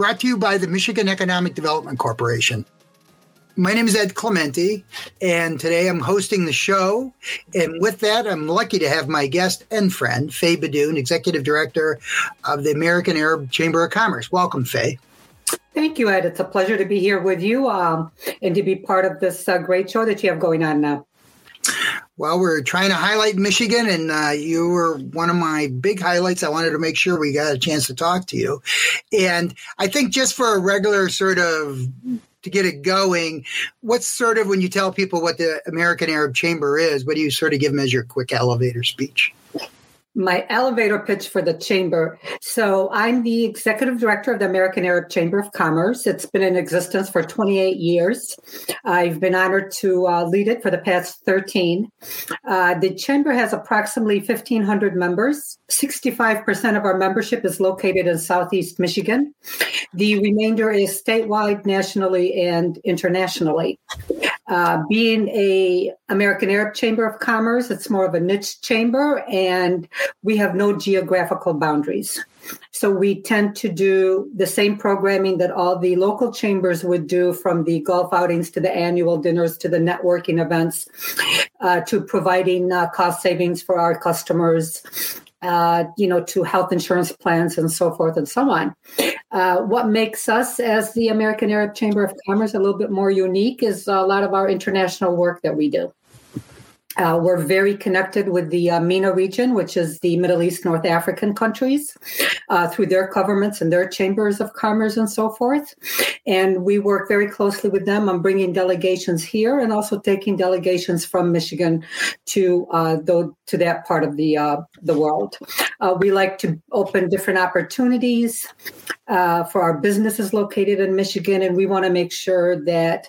brought to you by the Michigan Economic Development Corporation. My name is Ed Clementi, and today I'm hosting the show. And with that, I'm lucky to have my guest and friend, Fay Beydoun, Executive Director of the American Arab Chamber of Commerce. Welcome, Fay. Thank you, Ed. It's a pleasure to be here with you um, and to be part of this uh, great show that you have going on now. Well, we're trying to highlight Michigan, and uh, you were one of my big highlights. I wanted to make sure we got a chance to talk to you. And I think just for a regular sort of to get it going, what's sort of when you tell people what the American Arab Chamber is, what do you sort of give them as your quick elevator speech? My elevator pitch for the chamber. So I'm the executive director of the American Arab Chamber of Commerce. It's been in existence for 28 years. I've been honored to uh, lead it for the past 13. Uh, the chamber has approximately 1,500 members. 65% of our membership is located in Southeast Michigan. The remainder is statewide, nationally, and internationally. Uh, being a American Arab Chamber of Commerce, it's more of a niche chamber, and we have no geographical boundaries. So we tend to do the same programming that all the local chambers would do, from the golf outings to the annual dinners to the networking events, uh, to providing uh, cost savings for our customers, uh, you know, to health insurance plans and so forth and so on. Uh, what makes us, as the American Arab Chamber of Commerce, a little bit more unique is a lot of our international work that we do. Uh, we're very connected with the uh, MENA region, which is the Middle East, North African countries, uh, through their governments and their chambers of commerce and so forth. And we work very closely with them on bringing delegations here and also taking delegations from Michigan to uh, the, to that part of the uh, the world. Uh, we like to open different opportunities for our businesses located in Michigan, and we want to make sure that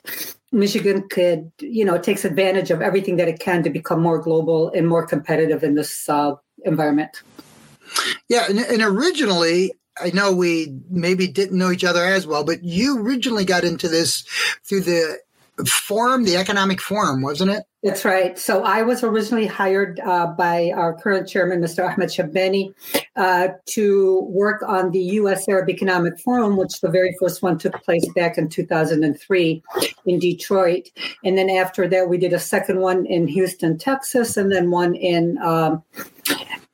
Michigan could, you know, takes advantage of everything that it can to become more global and more competitive in this uh, environment. Yeah, and, and, originally, I know we maybe didn't know each other as well, but you originally got into this through the forum, the economic forum, wasn't it? That's right. So I was originally hired uh, by our current chairman, Mr. Ahmed Chebbani, uh, to work on the U.S. Arab Economic Forum, which the very first one took place back in 2003 in Detroit. And then after that, we did a second one in Houston, Texas, and then one in um,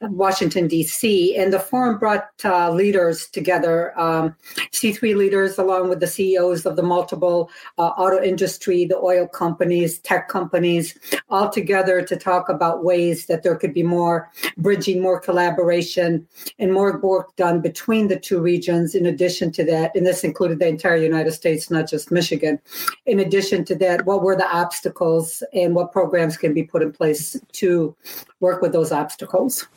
Washington, D.C. And the forum brought uh, leaders together, um, C-suite leaders, along with the CEOs of the multiple uh, auto industry, the oil companies, tech companies, all together to talk about ways that there could be more bridging, more collaboration, and more work done between the two regions. In addition to that, and this included the entire United States, not just Michigan. In addition to that, what were the obstacles and what programs can be put in place to work with those obstacles?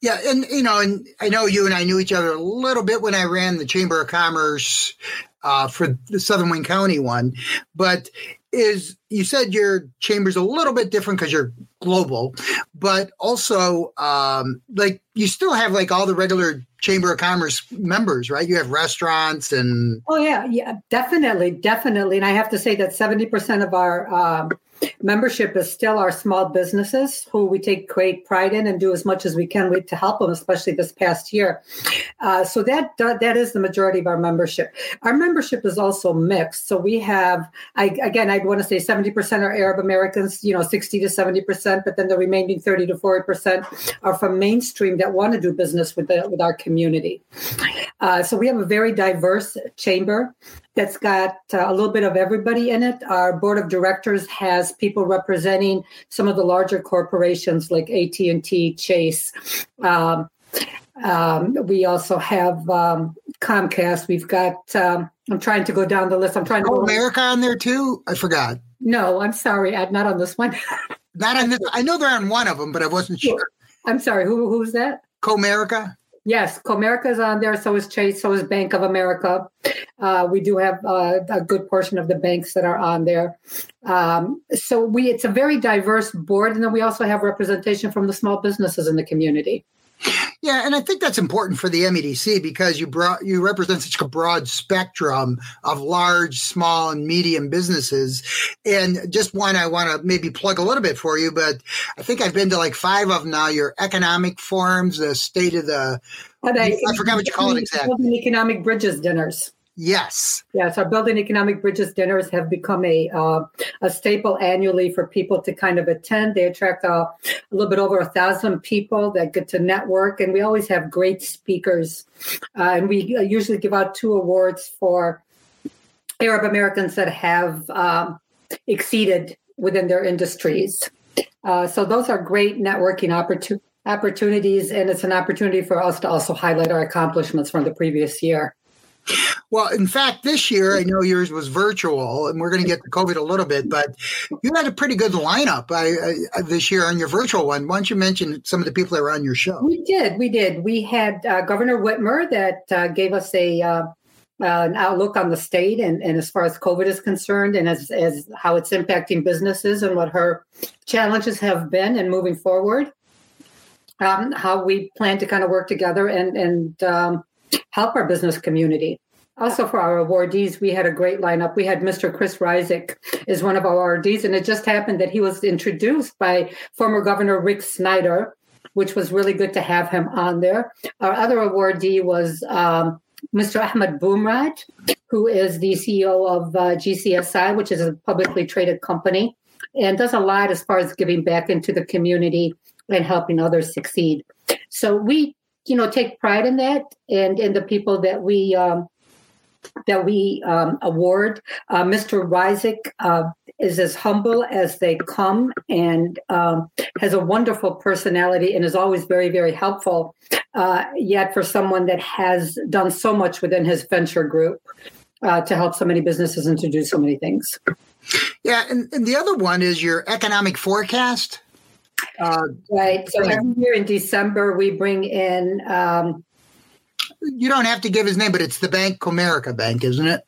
Yeah, and you know, and I know you and I knew each other a little bit when I ran the Chamber of Commerce uh, for the Southern Wayne County one, but is you said your chamber's a little bit different because you're global, but also um, like you still have like all the regular Chamber of Commerce members, right? You have restaurants and oh yeah, yeah, definitely, definitely. And I have to say that seventy percent of our um, membership is still our small businesses who we take great pride in and do as much as we can to help them, especially this past year. Uh, so that that is the majority of our membership. Our membership is also mixed. So we have, I, again, I'd want to say 70% are Arab Americans, you know, 60 to 70%, but then the remaining 30 to 40% are from mainstream that want to do business with the, with our community. Uh, so we have a very diverse chamber that's got uh, a little bit of everybody in it. Our board of directors has people representing some of the larger corporations like AT and T, Chase. Um, um, we also have um, Comcast. We've got. Um, I'm trying to go down the list. I'm trying to. Oh, America on there too. I forgot. No, I'm sorry. I'm not on this one. not on this. I know they're on one of them, but I wasn't sure. I'm sorry. Who who's that? Comerica. Yes, Comerica is on there. So is Chase. So is Bank of America. Uh, we do have uh, a good portion of the banks that are on there. Um, so we it's a very diverse board, and then we also have representation from the small businesses in the community. Yeah, and I think that's important for the MEDC because you brought you represent such a broad spectrum of large, small, and medium businesses. And just one I want to maybe plug a little bit for you, but I think I've been to like five of them now. Your economic forums, the state of the I, I forgot what you call it exactly. Economic bridges dinners. Yes. Yes, our Building Economic Bridges dinners have become a uh, a staple annually for people to kind of attend. They attract uh, a little bit over a thousand people that get to network, and we always have great speakers. Uh, and we uh, usually give out two awards for Arab Americans that have um, exceeded within their industries. Uh, so those are great networking opportunities and it's an opportunity for us to also highlight our accomplishments from the previous year. Well, in fact, this year I know yours was virtual, and we're going to get to COVID a little bit, but you had a pretty good lineup I, I, this year on your virtual one. Why don't you mention some of the people that were on your show? We did, we did. We had uh, Governor Whitmer that uh, gave us a uh, uh, an outlook on the state and, and as far as COVID is concerned, and as as how it's impacting businesses and what her challenges have been and moving forward. Um, how we plan to kind of work together and and um, help our business community. Also, for our awardees, we had a great lineup. We had Mr. Chris Rizik is one of our awardees, and it just happened that he was introduced by former Governor Rick Snyder, which was really good to have him on there. Our other awardee was um, Mr. Ahmed Boomraj, who is the CEO of uh, GCSI, which is a publicly traded company, and does a lot as far as giving back into the community and helping others succeed. So we you know take pride in that and in the people that we um, that we um, award. Uh, Mr. Rizik uh, is as humble as they come and um, has a wonderful personality and is always very, very helpful. Uh, yet, for someone that has done so much within his venture group uh, to help so many businesses and to do so many things. Yeah, and, and the other one is your economic forecast. Uh, right. So every year in December, we bring in. Um, you don't have to give his name, but it's the Bank Comerica Bank, isn't it?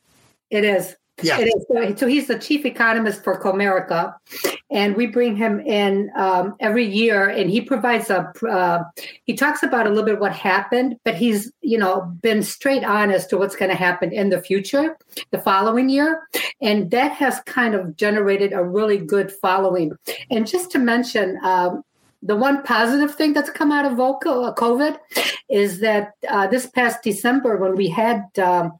It is. Yeah. It is. So, he's the chief economist for Comerica, and we bring him in um, every year, and he provides a. Uh, he talks about a little bit what happened, but he's you know been straight on as to what's going to happen in the future, the following year, and that has kind of generated a really good following. And just to mention. Um, the one positive thing that's come out of COVID is that uh, this past December, when we had um,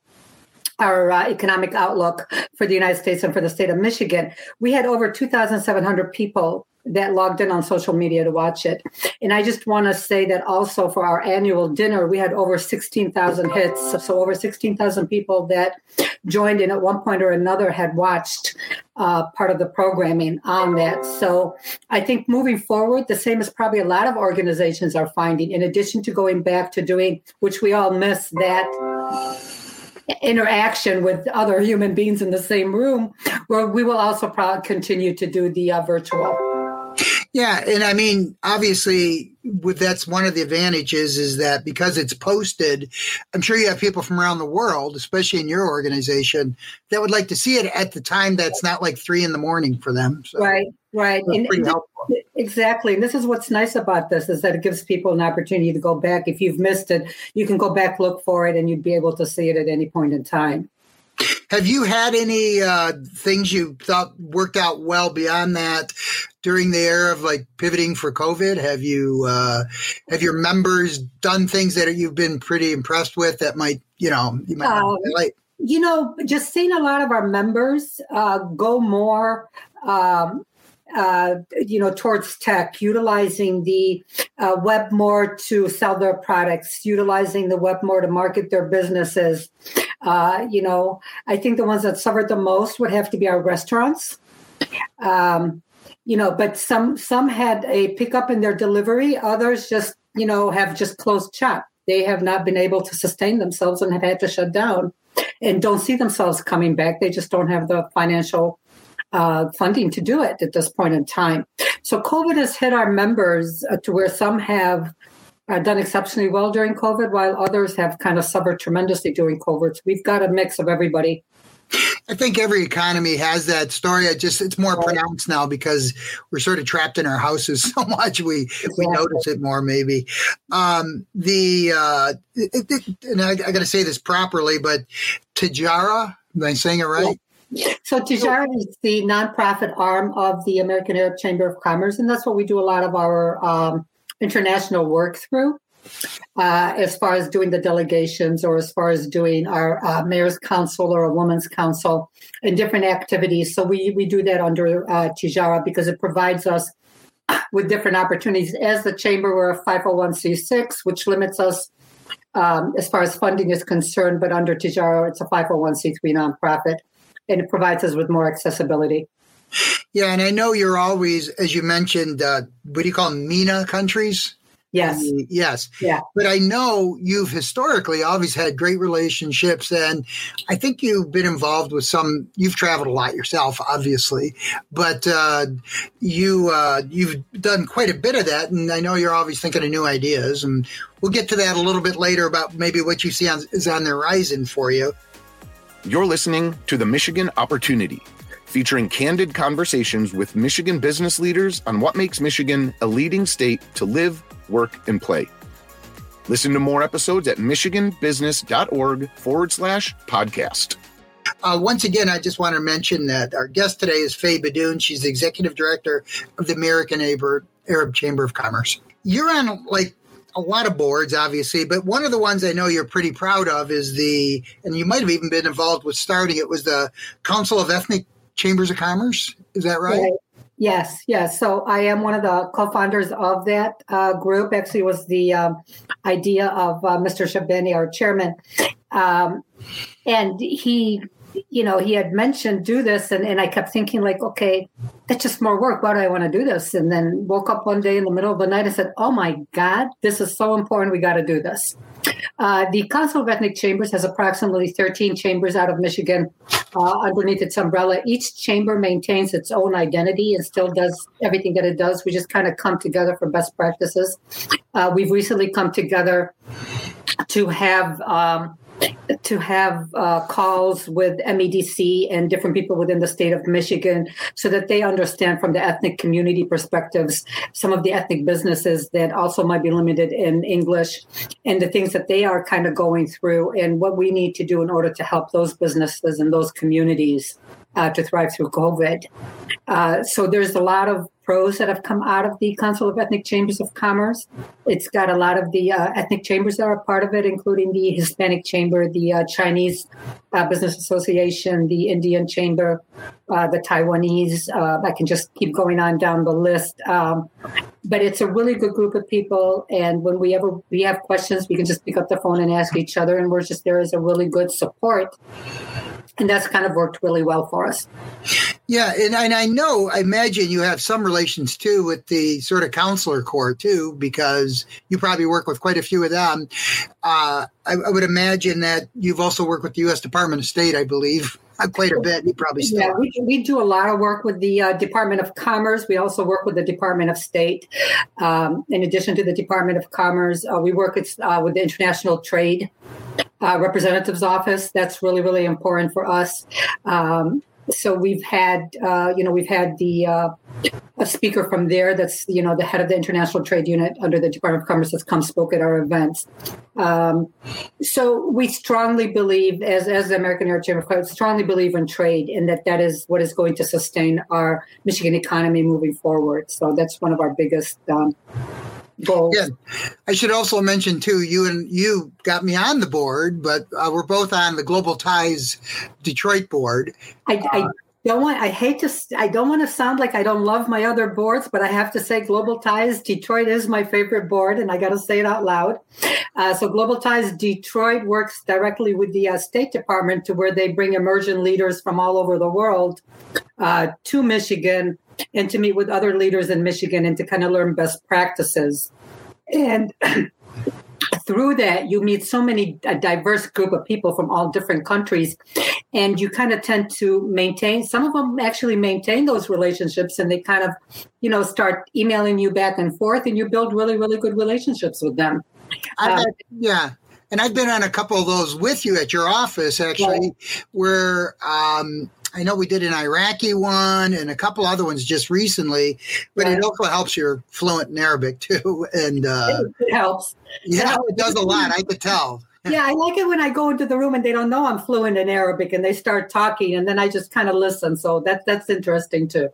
our uh, economic outlook for the United States and for the state of Michigan, we had over 2,700 people that logged in on social media to watch it. And I just want to say that also for our annual dinner, we had over 16,000 hits. So over 16,000 people that joined in at one point or another had watched uh, part of the programming on that. So I think moving forward, the same as probably a lot of organizations are finding, in addition to going back to doing, which we all miss that interaction with other human beings in the same room, where we will also probably continue to do the uh, virtual. Yeah, and I mean, obviously, with that's one of the advantages is that because it's posted, I'm sure you have people from around the world, especially in your organization, that would like to see it at the time that's not like three in the morning for them. So right, right, and, and exactly. And this is what's nice about this is that it gives people an opportunity to go back. If you've missed it, you can go back, look for it, and you'd be able to see it at any point in time. Have you had any uh, things you thought worked out well beyond that during the era of like pivoting for COVID? Have you uh, have your members done things that you've been pretty impressed with that might you know you might um, highlight? You know, just seeing a lot of our members uh, go more. Um, uh, you know, towards tech, utilizing the uh, web more to sell their products, utilizing the web more to market their businesses. Uh, you know, I think the ones that suffered the most would have to be our restaurants. Um, you know, but some some had a pickup in their delivery. Others just, you know, have just closed shop. They have not been able to sustain themselves and have had to shut down and don't see themselves coming back. They just don't have the financial uh, funding to do it at this point in time. So COVID has hit our members uh, to where some have uh, done exceptionally well during COVID, while others have kind of suffered tremendously during COVID. So we've got a mix of everybody. I think every economy has that story. It just it's more pronounced now because we're sort of trapped in our houses so much. We exactly. we notice it more maybe. Um, the uh, it, it, and I, I got to say this properly, but Tajara, am I saying it right? So Tejara is the nonprofit arm of the American Arab Chamber of Commerce, and that's what we do a lot of our um, international work through. Uh, as far as doing the delegations or as far as doing our uh, mayor's council or a woman's council and different activities. So we, we do that under uh, Tejara because it provides us with different opportunities. As the chamber, we're a 501c6, which limits us um, as far as funding is concerned, but under Tejara, it's a 501c3 nonprofit and it provides us with more accessibility. Yeah, and I know you're always, as you mentioned, uh, what do you call them, MENA countries? Yes. yes. Yeah. But I know you've historically always had great relationships, and I think you've been involved with some. You've traveled a lot yourself, obviously, but uh, you uh, you've done quite a bit of that, and I know you're always thinking of new ideas, and we'll get to that a little bit later about maybe what you see on, is on the horizon for you. You're listening to the Michigan Opportunity, featuring candid conversations with Michigan business leaders on what makes Michigan a leading state to live, work, and play. Listen to more episodes at michiganbusiness.org forward slash podcast. Uh, once again, I just want to mention that our guest today is Fay Beydoun. She's the executive director of the American Arab Chamber of Commerce. You're on like a lot of boards, obviously, but one of the ones I know you're pretty proud of is the, and you might have even been involved with starting it, was the Council of Ethnic Chambers of Commerce. Is that right? Yes, yes. So I am one of the co-founders of that uh, group. Actually, was the um, idea of uh, Mr. Chebbani, our chairman, um, and he you know, he had mentioned do this, and, and I kept thinking, like, okay, that's just more work. Why do I want to do this? And then woke up one day in the middle of the night and said, oh my God, this is so important. We got to do this. Uh, the Council of Ethnic Chambers has approximately 13 chambers out of Michigan uh, underneath its umbrella. Each chamber maintains its own identity and still does everything that it does. We just kind of come together for best practices. Uh, we've recently come together to have. Um, to have uh, calls with MEDC and different people within the state of Michigan so that they understand from the ethnic community perspectives some of the ethnic businesses that also might be limited in English and the things that they are kind of going through and what we need to do in order to help those businesses and those communities uh, to thrive through COVID. Uh, so there's a lot of pros that have come out of the Council of Ethnic Chambers of Commerce. It's got a lot of the uh, ethnic chambers that are part of it, including the Hispanic Chamber, the uh, Chinese uh, Business Association, the Indian Chamber, uh, the Taiwanese. Uh, I can just keep going on down the list. Um, but it's a really good group of people, and when we ever we have questions, we can just pick up the phone and ask each other, and we're just there as a really good support and that's kind of worked really well for us. Yeah, and, and I know, I imagine you have some relations too with the sort of consular corps too, because you probably work with quite a few of them. Uh, I, I, would imagine that you've also worked with the U.S. Department of State, I believe. Quite a bit. You probably still. Yeah, we, we do a lot of work with the uh, Department of Commerce. We also work with the Department of State. Um, in addition to the Department of Commerce, uh, we work with, uh, with the International Trade uh, Representative's Office. That's really, really important for us. Um, so we've had, uh, you know, we've had the uh, a speaker from there that's, you know, the head of the international trade unit under the Department of Commerce has come spoke at our events. Um, so we strongly believe, as as the American Arab Chamber of strongly believe in trade, and that that is what is going to sustain our Michigan economy moving forward. So that's one of our biggest. Um, goals. Yeah, I should also mention too. You and you got me on the board, but uh, we're both on the Global Ties Detroit board. I, I uh, don't want. I hate to. I don't want to sound like I don't love my other boards, but I have to say, Global Ties Detroit is my favorite board, and I got to say it out loud. Uh, so, Global Ties Detroit works directly with the uh, State Department to where they bring emerging leaders from all over the world uh, to Michigan and to meet with other leaders in Michigan and to kind of learn best practices. And through that, you meet so many a diverse group of people from all different countries, and you kind of tend to maintain. Some of them actually maintain those relationships, and they kind of, you know, start emailing you back and forth, and you build really, really good relationships with them. Uh, yeah, and I've been on a couple of those with you at your office, actually, yeah. where um, I know we did an Iraqi one and a couple other ones just recently, but it also helps you're fluent in Arabic too. And uh, it helps. Yeah, it does a lot. I could tell. Yeah, I like it when I go into the room and they don't know I'm fluent in Arabic and they start talking and then I just kind of listen. So that that's interesting too.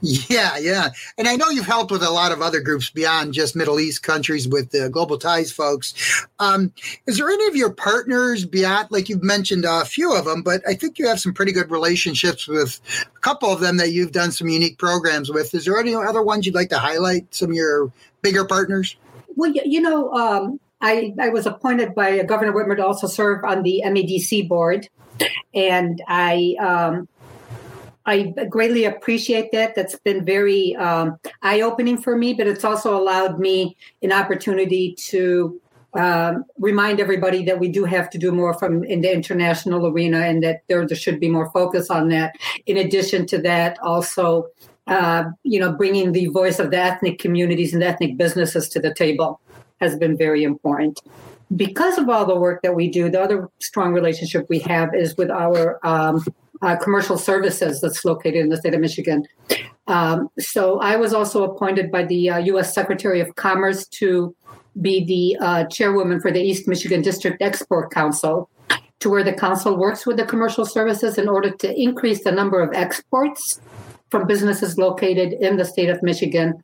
Yeah, yeah. And I know you've helped with a lot of other groups beyond just Middle East countries with the Global Ties folks. Um, is there any of your partners beyond, like you've mentioned a few of them, but I think you have some pretty good relationships with a couple of them that you've done some unique programs with. Is there any other ones you'd like to highlight, some of your bigger partners? Well, you know, um, I, I was appointed by Governor Whitmer to also serve on the MEDC board. And I, um, I greatly appreciate that. That's been very um, eye opening for me, but it's also allowed me an opportunity to um, remind everybody that we do have to do more from in the international arena and that there, there should be more focus on that. In addition to that, also, uh, you know, bringing the voice of the ethnic communities and ethnic businesses to the table has been very important because of all the work that we do, the other strong relationship we have is with our um, uh, commercial services that's located in the state of Michigan. Um, so I was also appointed by the uh, U.S. Secretary of Commerce to be the uh, chairwoman for the East Michigan District Export Council, to where the council works with the commercial services in order to increase the number of exports from businesses located in the state of Michigan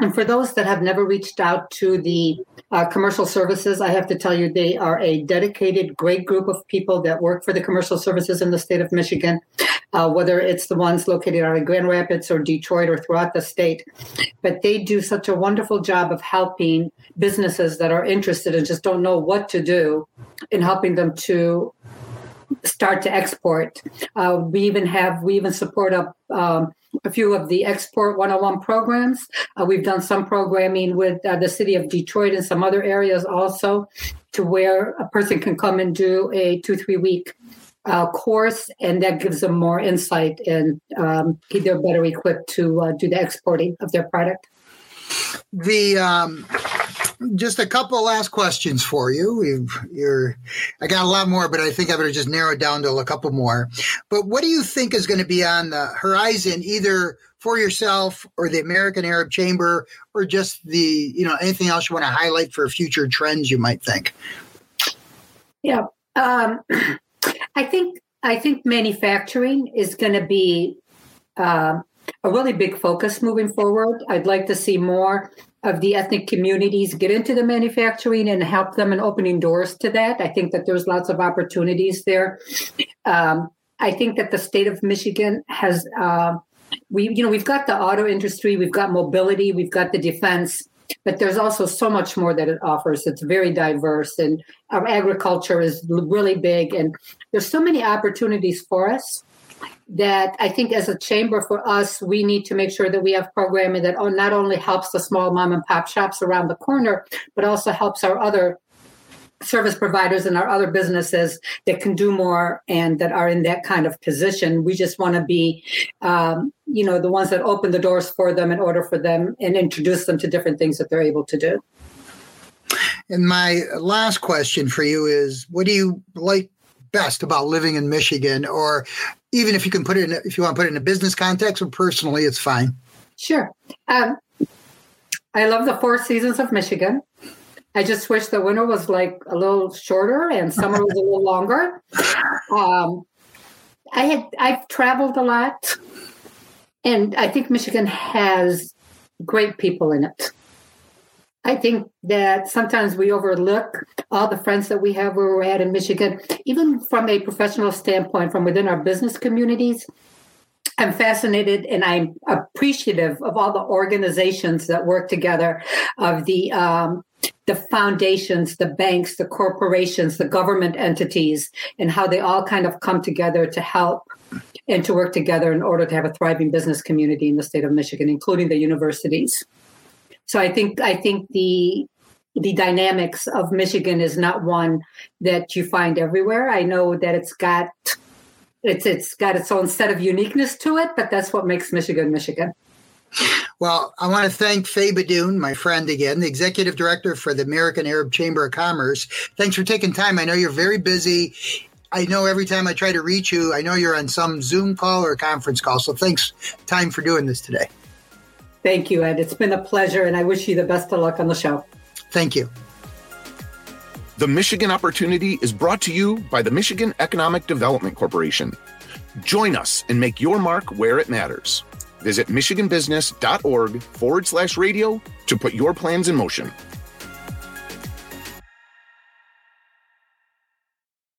and for those that have never reached out to the uh, commercial services, I have to tell you they are a dedicated, great group of people that work for the commercial services in the state of Michigan, uh, whether it's the ones located out in Grand Rapids or Detroit or throughout the state. But they do such a wonderful job of helping businesses that are interested and just don't know what to do in helping them to start to export. Uh, we even have we even support a um, a few of the Export 101 programs. Uh, we've done some programming with uh, the city of Detroit and some other areas also, to where a person can come and do a two, three week uh, course, and that gives them more insight and um, they're better equipped to uh, do the exporting of their product. The um, just a couple last questions for you. You're, I got a lot more, but I think I better just narrow it down to a couple more. But what do you think is going to be on the horizon, either for yourself or the American Arab Chamber, or just the, you know, anything else you want to highlight for future trends you might think? Yeah, um, I think I think manufacturing is going to be. Uh, a really big focus moving forward. I'd like to see more of the ethnic communities get into the manufacturing and help them in opening doors to that. I think that there's lots of opportunities there. Um, I think that the state of Michigan has, uh, we, you know, we've got the auto industry, we've got mobility, we've got the defense, but there's also so much more that it offers. It's very diverse, and our agriculture is really big, and there's so many opportunities for us that I think as a chamber for us, we need to make sure that we have programming that not only helps the small mom and pop shops around the corner, but also helps our other service providers and our other businesses that can do more and that are in that kind of position. We just want to be, um, you know, the ones that open the doors for them in order for them and introduce them to different things that they're able to do. And my last question for you is what do you like best about living in Michigan, or even if you can put it in, if you want to put it in a business context or personally, it's fine. Sure. Um, I love the four seasons of Michigan. I just wish the winter was like a little shorter and summer was a little longer. Um, I had I've traveled a lot, and I think Michigan has great people in it. I think that sometimes we overlook all the friends that we have where we're at in Michigan, even from a professional standpoint, from within our business communities. I'm fascinated and I'm appreciative of all the organizations that work together, of the um, the foundations, the banks, the corporations, the government entities, and how they all kind of come together to help and to work together in order to have a thriving business community in the state of Michigan, including the universities. So I think I think the the dynamics of Michigan is not one that you find everywhere. I know that it's got it's it's got its own set of uniqueness to it, but that's what makes Michigan Michigan. Well, I want to thank Fay Beydoun, my friend again, the executive director for the American Arab Chamber of Commerce. Thanks for taking time. I know you're very busy. I know every time I try to reach you, I know you're on some Zoom call or conference call. So thanks time for doing this today. Thank you, Ed. It's been a pleasure, and I wish you the best of luck on the show. Thank you. The Michigan Opportunity is brought to you by the Michigan Economic Development Corporation. Join us and make your mark where it matters. Visit michiganbusiness.org forward slash radio to put your plans in motion.